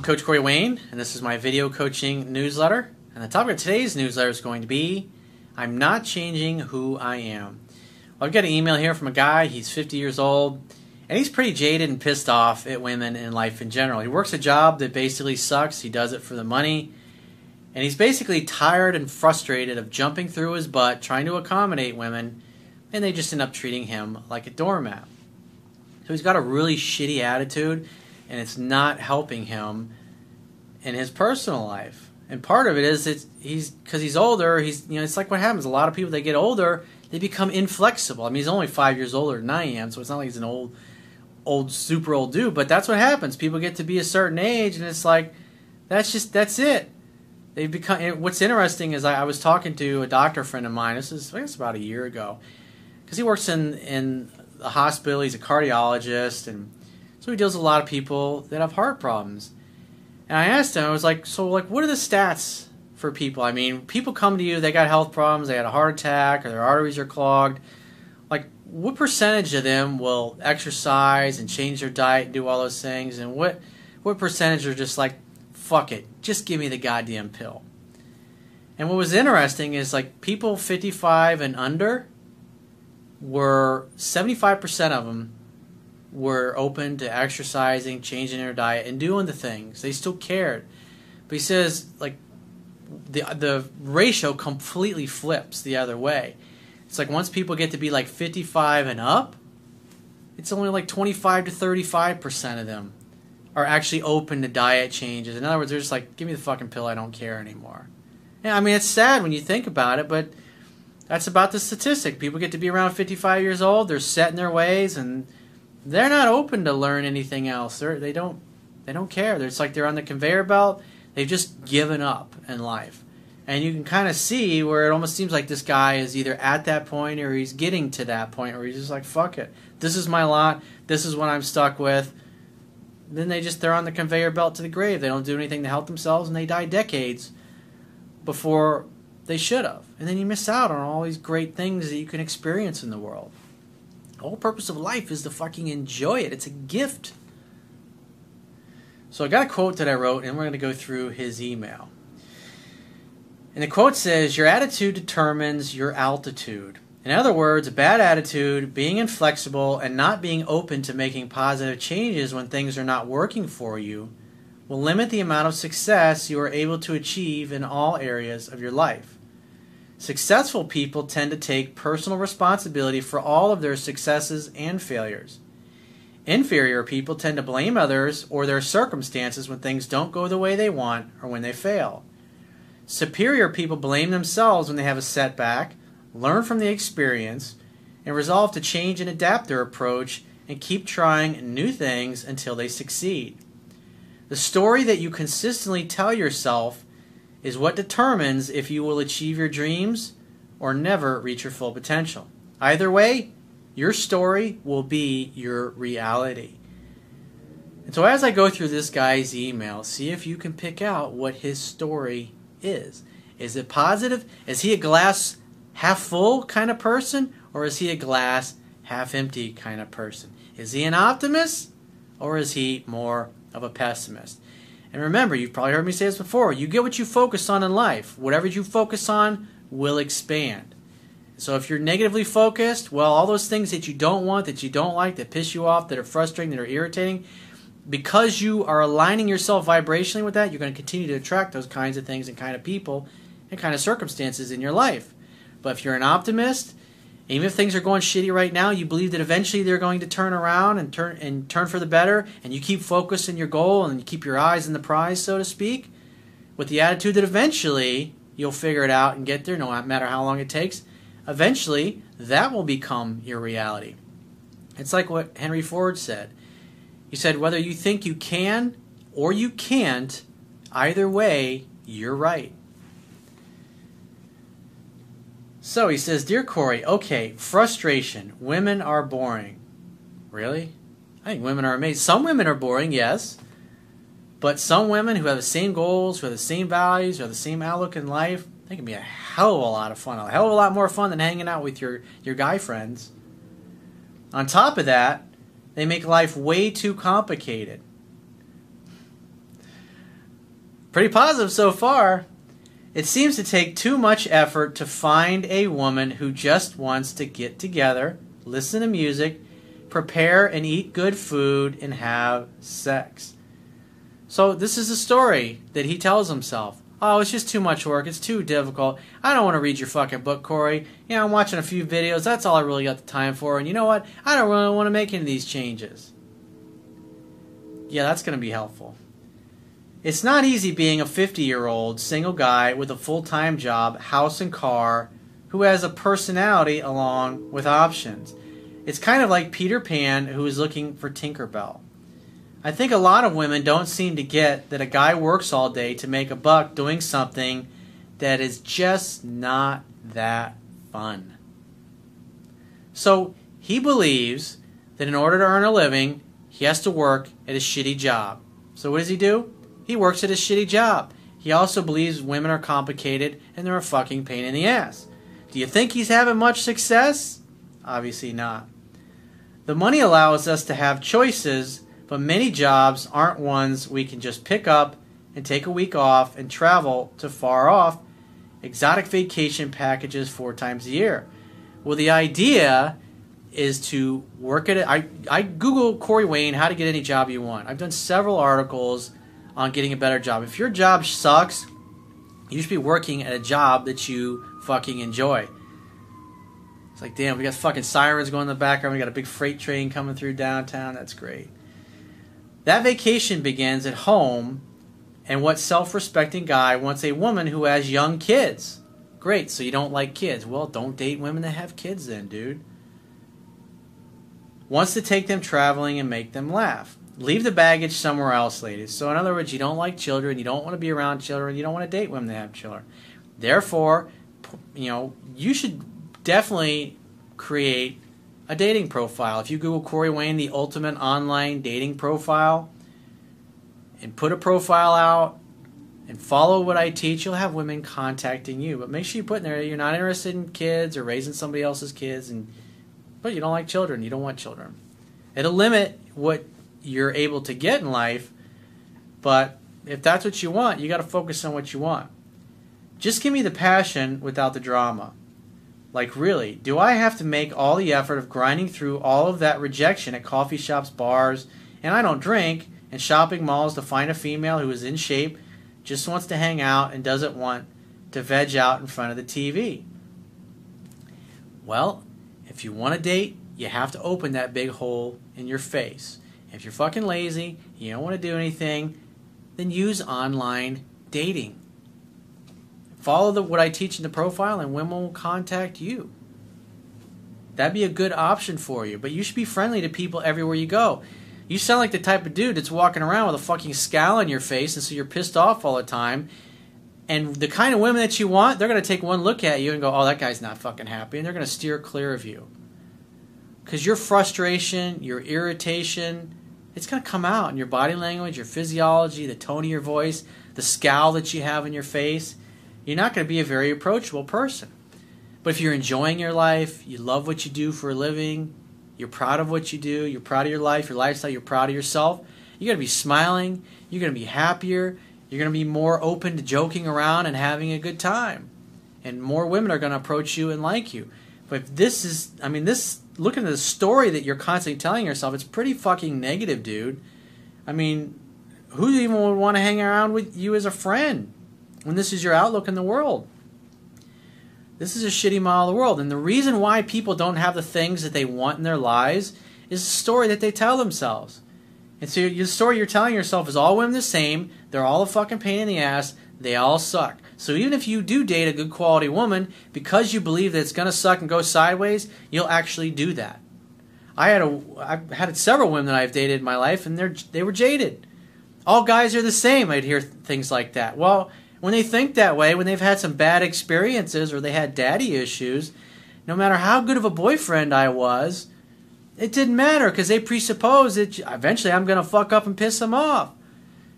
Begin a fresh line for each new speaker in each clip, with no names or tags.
I'm Coach Corey Wayne, and this is my video coaching newsletter. And the topic of today's newsletter is going to be I'm not changing who I am. Well, I've got an email here from a guy, he's 50 years old, and he's pretty jaded and pissed off at women and life in general. He works a job that basically sucks, he does it for the money, and he's basically tired and frustrated of jumping through his butt trying to accommodate women, and they just end up treating him like a doormat. So he's got a really shitty attitude and it's not helping him in his personal life. And part of it is it's he's because he's older. He's you know it's like what happens. A lot of people they get older, they become inflexible. I mean, he's only five years older than I am, so it's not like he's an old, old super old dude. But that's what happens. People get to be a certain age, and it's like that's just that's it. They become. What's interesting is I, I was talking to a doctor friend of mine. This is I guess about a year ago, because he works in in a hospital. He's a cardiologist and so he deals with a lot of people that have heart problems. And I asked him, I was like, so like, what are the stats for people? I mean, people come to you, they got health problems, they had a heart attack, or their arteries are clogged. Like, what percentage of them will exercise and change their diet and do all those things? And what what percentage are just like, fuck it, just give me the goddamn pill? And what was interesting is like people 55 and under were 75% of them were open to exercising, changing their diet, and doing the things. They still cared. But he says, like, the the ratio completely flips the other way. It's like once people get to be like 55 and up, it's only like 25 to 35 percent of them are actually open to diet changes. In other words, they're just like, give me the fucking pill, I don't care anymore. Yeah, I mean, it's sad when you think about it, but that's about the statistic. People get to be around 55 years old, they're set in their ways, and they're not open to learn anything else. They're, they don't they don't care. It's like they're on the conveyor belt. They've just given up in life. And you can kind of see where it almost seems like this guy is either at that point or he's getting to that point where he's just like, fuck it. This is my lot. This is what I'm stuck with. Then they just, they're on the conveyor belt to the grave. They don't do anything to help themselves and they die decades before they should have. And then you miss out on all these great things that you can experience in the world. The whole purpose of life is to fucking enjoy it. It's a gift. So I got a quote that I wrote, and we're going to go through his email. And the quote says, Your attitude determines your altitude. In other words, a bad attitude, being inflexible, and not being open to making positive changes when things are not working for you will limit the amount of success you are able to achieve in all areas of your life. Successful people tend to take personal responsibility for all of their successes and failures. Inferior people tend to blame others or their circumstances when things don't go the way they want or when they fail. Superior people blame themselves when they have a setback, learn from the experience, and resolve to change and adapt their approach and keep trying new things until they succeed. The story that you consistently tell yourself is what determines if you will achieve your dreams or never reach your full potential. Either way, your story will be your reality. And so, as I go through this guy's email, see if you can pick out what his story is. Is it positive? Is he a glass half full kind of person? Or is he a glass half empty kind of person? Is he an optimist? Or is he more of a pessimist? And remember, you've probably heard me say this before you get what you focus on in life. Whatever you focus on will expand. So if you're negatively focused, well, all those things that you don't want, that you don't like, that piss you off, that are frustrating, that are irritating, because you are aligning yourself vibrationally with that, you're going to continue to attract those kinds of things and kind of people and kind of circumstances in your life. But if you're an optimist, even if things are going shitty right now, you believe that eventually they're going to turn around and turn and turn for the better, and you keep focused in your goal and you keep your eyes in the prize, so to speak, with the attitude that eventually you'll figure it out and get there, no matter how long it takes. Eventually, that will become your reality. It's like what Henry Ford said. He said, whether you think you can or you can't, either way, you're right. So he says, Dear Corey, okay, frustration. Women are boring. Really? I think women are amazing. Some women are boring, yes. But some women who have the same goals, who have the same values, who have the same outlook in life, they can be a hell of a lot of fun. A hell of a lot more fun than hanging out with your, your guy friends. On top of that, they make life way too complicated. pretty positive so far. It seems to take too much effort to find a woman who just wants to get together, listen to music, prepare and eat good food, and have sex. So, this is a story that he tells himself. Oh, it's just too much work. It's too difficult. I don't want to read your fucking book, Corey. You know, I'm watching a few videos. That's all I really got the time for. And you know what? I don't really want to make any of these changes. Yeah, that's going to be helpful. It's not easy being a 50 year old single guy with a full time job, house, and car who has a personality along with options. It's kind of like Peter Pan who is looking for Tinkerbell. I think a lot of women don't seem to get that a guy works all day to make a buck doing something that is just not that fun. So he believes that in order to earn a living, he has to work at a shitty job. So what does he do? He works at a shitty job. He also believes women are complicated and they're a fucking pain in the ass. Do you think he's having much success? Obviously not. The money allows us to have choices but many jobs aren't ones we can just pick up and take a week off and travel to far off exotic vacation packages four times a year. Well, the idea is to work at it. I, I Google Corey Wayne how to get any job you want. I've done several articles on getting a better job. If your job sucks, you should be working at a job that you fucking enjoy. It's like, damn, we got fucking sirens going in the background. We got a big freight train coming through downtown. That's great. That vacation begins at home, and what self respecting guy wants a woman who has young kids? Great, so you don't like kids. Well, don't date women that have kids then, dude. Wants to take them traveling and make them laugh. Leave the baggage somewhere else, ladies. So, in other words, you don't like children, you don't want to be around children, you don't want to date women that have children. Therefore, you know, you should definitely create a dating profile. If you Google Corey Wayne, the ultimate online dating profile, and put a profile out and follow what I teach, you'll have women contacting you. But make sure you put in there you're not interested in kids or raising somebody else's kids, and but you don't like children. You don't want children. It'll limit what you're able to get in life, but if that's what you want, you got to focus on what you want. Just give me the passion without the drama. Like, really, do I have to make all the effort of grinding through all of that rejection at coffee shops, bars, and I don't drink, and shopping malls to find a female who is in shape, just wants to hang out, and doesn't want to veg out in front of the TV? Well, if you want a date, you have to open that big hole in your face. If you're fucking lazy, you don't want to do anything, then use online dating. Follow the, what I teach in the profile, and women will contact you. That'd be a good option for you. But you should be friendly to people everywhere you go. You sound like the type of dude that's walking around with a fucking scowl on your face, and so you're pissed off all the time. And the kind of women that you want, they're going to take one look at you and go, oh, that guy's not fucking happy. And they're going to steer clear of you. Because your frustration, your irritation, it's going to come out in your body language, your physiology, the tone of your voice, the scowl that you have in your face you're not going to be a very approachable person. But if you're enjoying your life, you love what you do for a living, you're proud of what you do, you're proud of your life, your lifestyle, you're proud of yourself, you're going to be smiling, you're going to be happier, you're going to be more open to joking around and having a good time. And more women are going to approach you and like you. But this is, I mean, this, looking at the story that you're constantly telling yourself, it's pretty fucking negative, dude. I mean, who even would want to hang around with you as a friend? when this is your outlook in the world. This is a shitty model of the world. And the reason why people don't have the things that they want in their lives is the story that they tell themselves. And so the story you're telling yourself is all women the same. They're all a fucking pain in the ass. They all suck. So even if you do date a good quality woman, because you believe that it's going to suck and go sideways, you'll actually do that. I had a I've had several women that I've dated in my life, and they're they were jaded. All guys are the same. I'd hear things like that. Well, when they think that way, when they've had some bad experiences or they had daddy issues, no matter how good of a boyfriend I was, it didn't matter because they presuppose that eventually I'm going to fuck up and piss them off.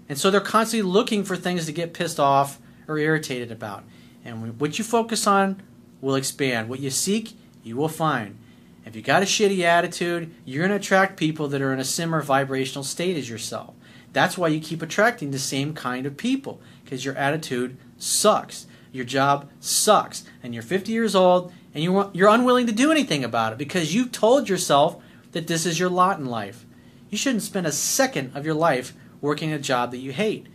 And so they're constantly looking for things to get pissed off or irritated about. And what you focus on will expand. What you seek, you will find. If you got a shitty attitude, you're going to attract people that are in a similar vibrational state as yourself. That's why you keep attracting the same kind of people because your attitude sucks. Your job sucks. And you're 50 years old and you're, you're unwilling to do anything about it because you've told yourself that this is your lot in life. You shouldn't spend a second of your life working a job that you hate.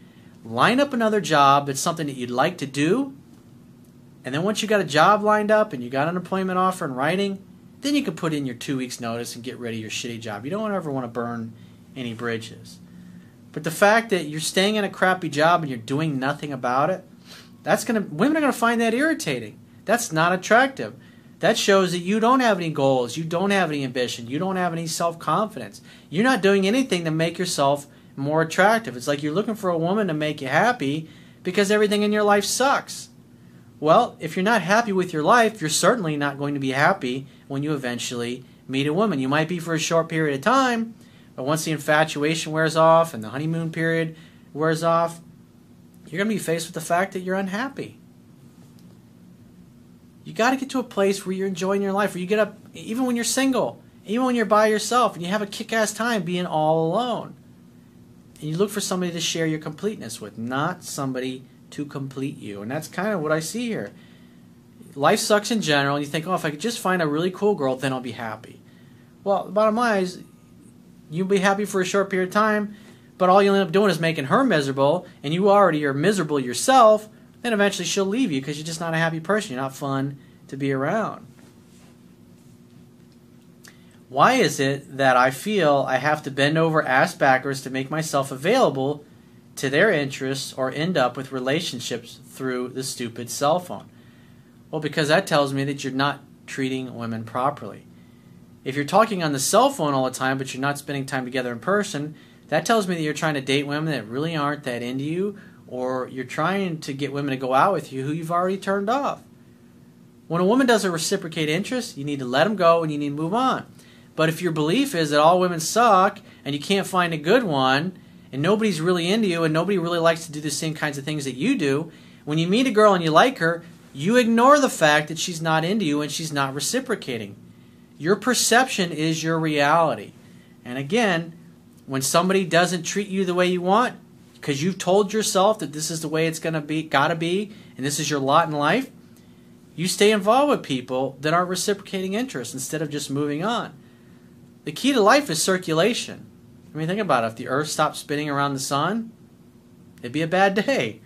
Line up another job that's something that you'd like to do. And then once you got a job lined up and you got an employment offer in writing, then you can put in your two weeks notice and get rid of your shitty job. You don't ever want to burn any bridges. But the fact that you're staying in a crappy job and you're doing nothing about it, that's gonna women are gonna find that irritating. That's not attractive. That shows that you don't have any goals, you don't have any ambition, you don't have any self confidence. You're not doing anything to make yourself more attractive. It's like you're looking for a woman to make you happy because everything in your life sucks. Well, if you're not happy with your life, you're certainly not going to be happy when you eventually meet a woman. You might be for a short period of time, but once the infatuation wears off and the honeymoon period wears off, you're going to be faced with the fact that you're unhappy. You got to get to a place where you're enjoying your life, where you get up, even when you're single, even when you're by yourself, and you have a kick ass time being all alone. And you look for somebody to share your completeness with, not somebody to complete you. And that's kind of what I see here. Life sucks in general, and you think, oh, if I could just find a really cool girl, then I'll be happy. Well, the bottom line is, you'll be happy for a short period of time, but all you'll end up doing is making her miserable, and you already are miserable yourself then eventually she'll leave you because you're just not a happy person. You're not fun to be around. Why is it that I feel I have to bend over ass backwards to make myself available to their interests or end up with relationships through the stupid cell phone? Well, because that tells me that you're not treating women properly. If you're talking on the cell phone all the time, but you're not spending time together in person, that tells me that you're trying to date women that really aren't that into you or you're trying to get women to go out with you who you've already turned off. When a woman doesn't reciprocate interest, you need to let them go and you need to move on. But if your belief is that all women suck and you can't find a good one and nobody's really into you and nobody really likes to do the same kinds of things that you do, when you meet a girl and you like her, you ignore the fact that she's not into you and she's not reciprocating. Your perception is your reality. And again, when somebody doesn't treat you the way you want, because you've told yourself that this is the way it's going to be, got to be, and this is your lot in life, you stay involved with people that aren't reciprocating interest instead of just moving on. The key to life is circulation. I mean, think about it. If the earth stopped spinning around the sun, it'd be a bad day.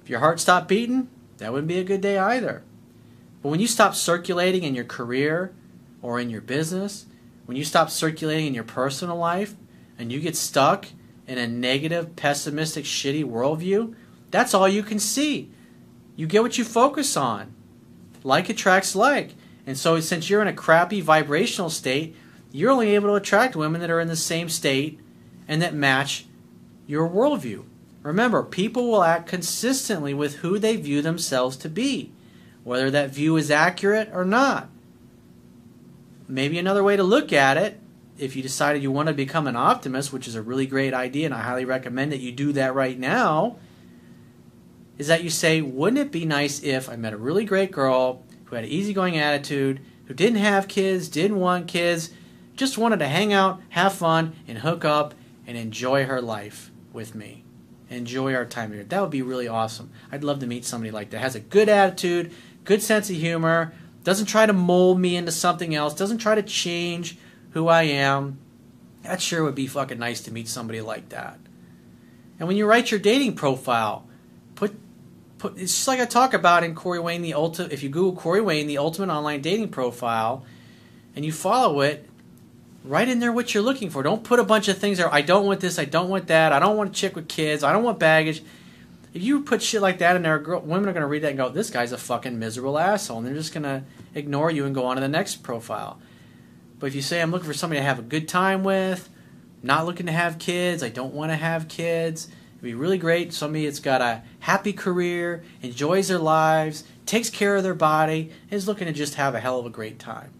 If your heart stopped beating, that wouldn't be a good day either. But when you stop circulating in your career or in your business, when you stop circulating in your personal life, and you get stuck in a negative, pessimistic, shitty worldview, that's all you can see. You get what you focus on. Like attracts like. And so, since you're in a crappy vibrational state, you're only able to attract women that are in the same state and that match your worldview. Remember, people will act consistently with who they view themselves to be, whether that view is accurate or not. Maybe another way to look at it if you decided you want to become an optimist, which is a really great idea, and I highly recommend that you do that right now, is that you say, wouldn't it be nice if I met a really great girl who had an easygoing attitude, who didn't have kids, didn't want kids, just wanted to hang out, have fun, and hook up and enjoy her life with me. Enjoy our time here. That would be really awesome. I'd love to meet somebody like that. Has a good attitude, good sense of humor, doesn't try to mold me into something else, doesn't try to change who I am. That sure would be fucking nice to meet somebody like that. And when you write your dating profile, put put it's just like I talk about in Corey Wayne the ultimate. If you Google Corey Wayne the ultimate online dating profile, and you follow it, write in there what you're looking for. Don't put a bunch of things there. I don't want this. I don't want that. I don't want a chick with kids. I don't want baggage. If you put shit like that in there, girl, women are going to read that and go, "This guy's a fucking miserable asshole," and they're just going to ignore you and go on to the next profile. But if you say I'm looking for somebody to have a good time with, not looking to have kids, I don't want to have kids, it'd be really great. Somebody that's got a happy career, enjoys their lives, takes care of their body, is looking to just have a hell of a great time.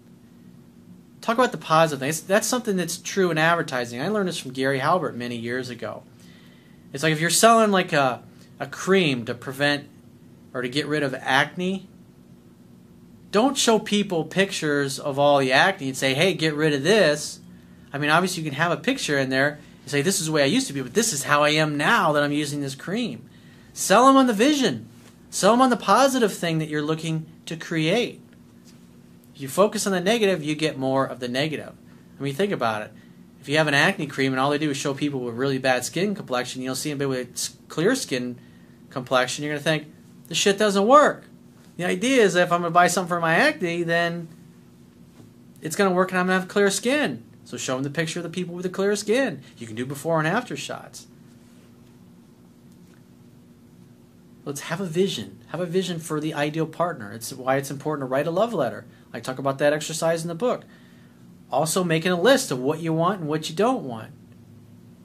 Talk about the positive things. That's something that's true in advertising. I learned this from Gary Halbert many years ago. It's like if you're selling like a, a cream to prevent or to get rid of acne, don't show people pictures of all the acne and say, hey, get rid of this. I mean, obviously, you can have a picture in there and say, This is the way I used to be, but this is how I am now that I'm using this cream. Sell them on the vision, sell them on the positive thing that you're looking to create. You focus on the negative, you get more of the negative. I mean, think about it. If you have an acne cream and all they do is show people with really bad skin complexion, you'll see them with clear skin complexion, you're going to think, this shit doesn't work. The idea is if I'm going to buy something for my acne, then it's going to work and I'm going to have clear skin. So show them the picture of the people with the clear skin. You can do before and after shots. Let's have a vision. Have a vision for the ideal partner. It's why it's important to write a love letter. I talk about that exercise in the book. Also, making a list of what you want and what you don't want.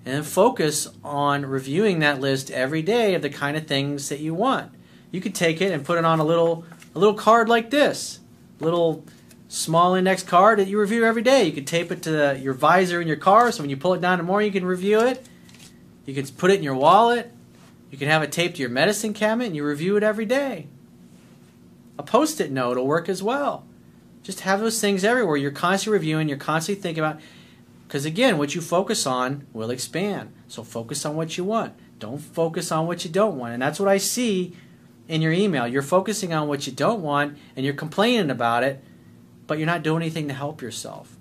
And focus on reviewing that list every day of the kind of things that you want. You could take it and put it on a little a little card like this. Little small index card that you review every day. You could tape it to the, your visor in your car so when you pull it down in the morning you can review it. You can put it in your wallet. You can have it taped to your medicine cabinet and you review it every day. A post it note will work as well. Just have those things everywhere. You're constantly reviewing, you're constantly thinking about because again, what you focus on will expand. So focus on what you want. Don't focus on what you don't want. And that's what I see in your email. You're focusing on what you don't want and you're complaining about it, but you're not doing anything to help yourself.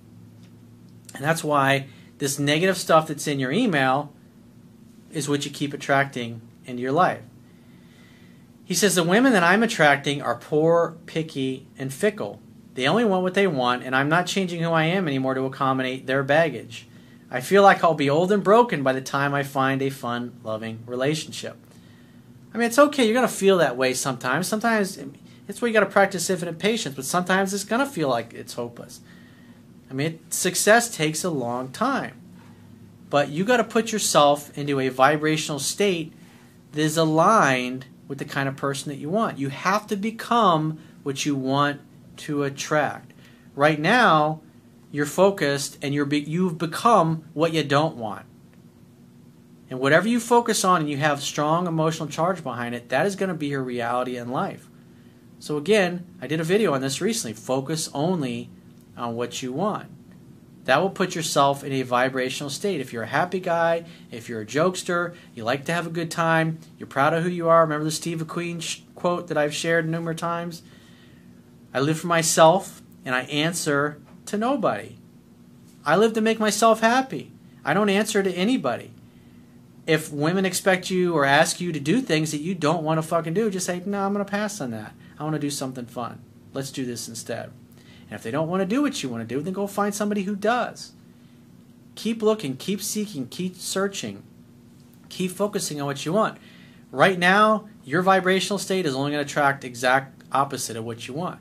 And that's why this negative stuff that's in your email is what you keep attracting into your life. He says the women that I'm attracting are poor, picky, and fickle. They only want what they want, and I'm not changing who I am anymore to accommodate their baggage. I feel like I'll be old and broken by the time I find a fun, loving relationship. I mean, it's okay. You're going to feel that way sometimes. Sometimes it's where you got to practice infinite patience, but sometimes it's going to feel like it's hopeless. I mean, it, success takes a long time. But you got to put yourself into a vibrational state that is aligned with the kind of person that you want. You have to become what you want to attract. Right now, you're focused and you're you've become what you don't want. And whatever you focus on and you have strong emotional charge behind it, that is going to be your reality in life. So again, I did a video on this recently. Focus only on what you want. That will put yourself in a vibrational state. If you're a happy guy, if you're a jokester, you like to have a good time, you're proud of who you are. Remember the Steve McQueen quote that I've shared numerous times? I live for myself and I answer to nobody. I live to make myself happy. I don't answer to anybody. If women expect you or ask you to do things that you don't want to fucking do, just say, no, I'm going to pass on that. I want to do something fun. Let's do this instead. And if they don't want to do what you want to do, then go find somebody who does. Keep looking, keep seeking, keep searching, keep focusing on what you want. Right now, your vibrational state is only going to attract exact opposite of what you want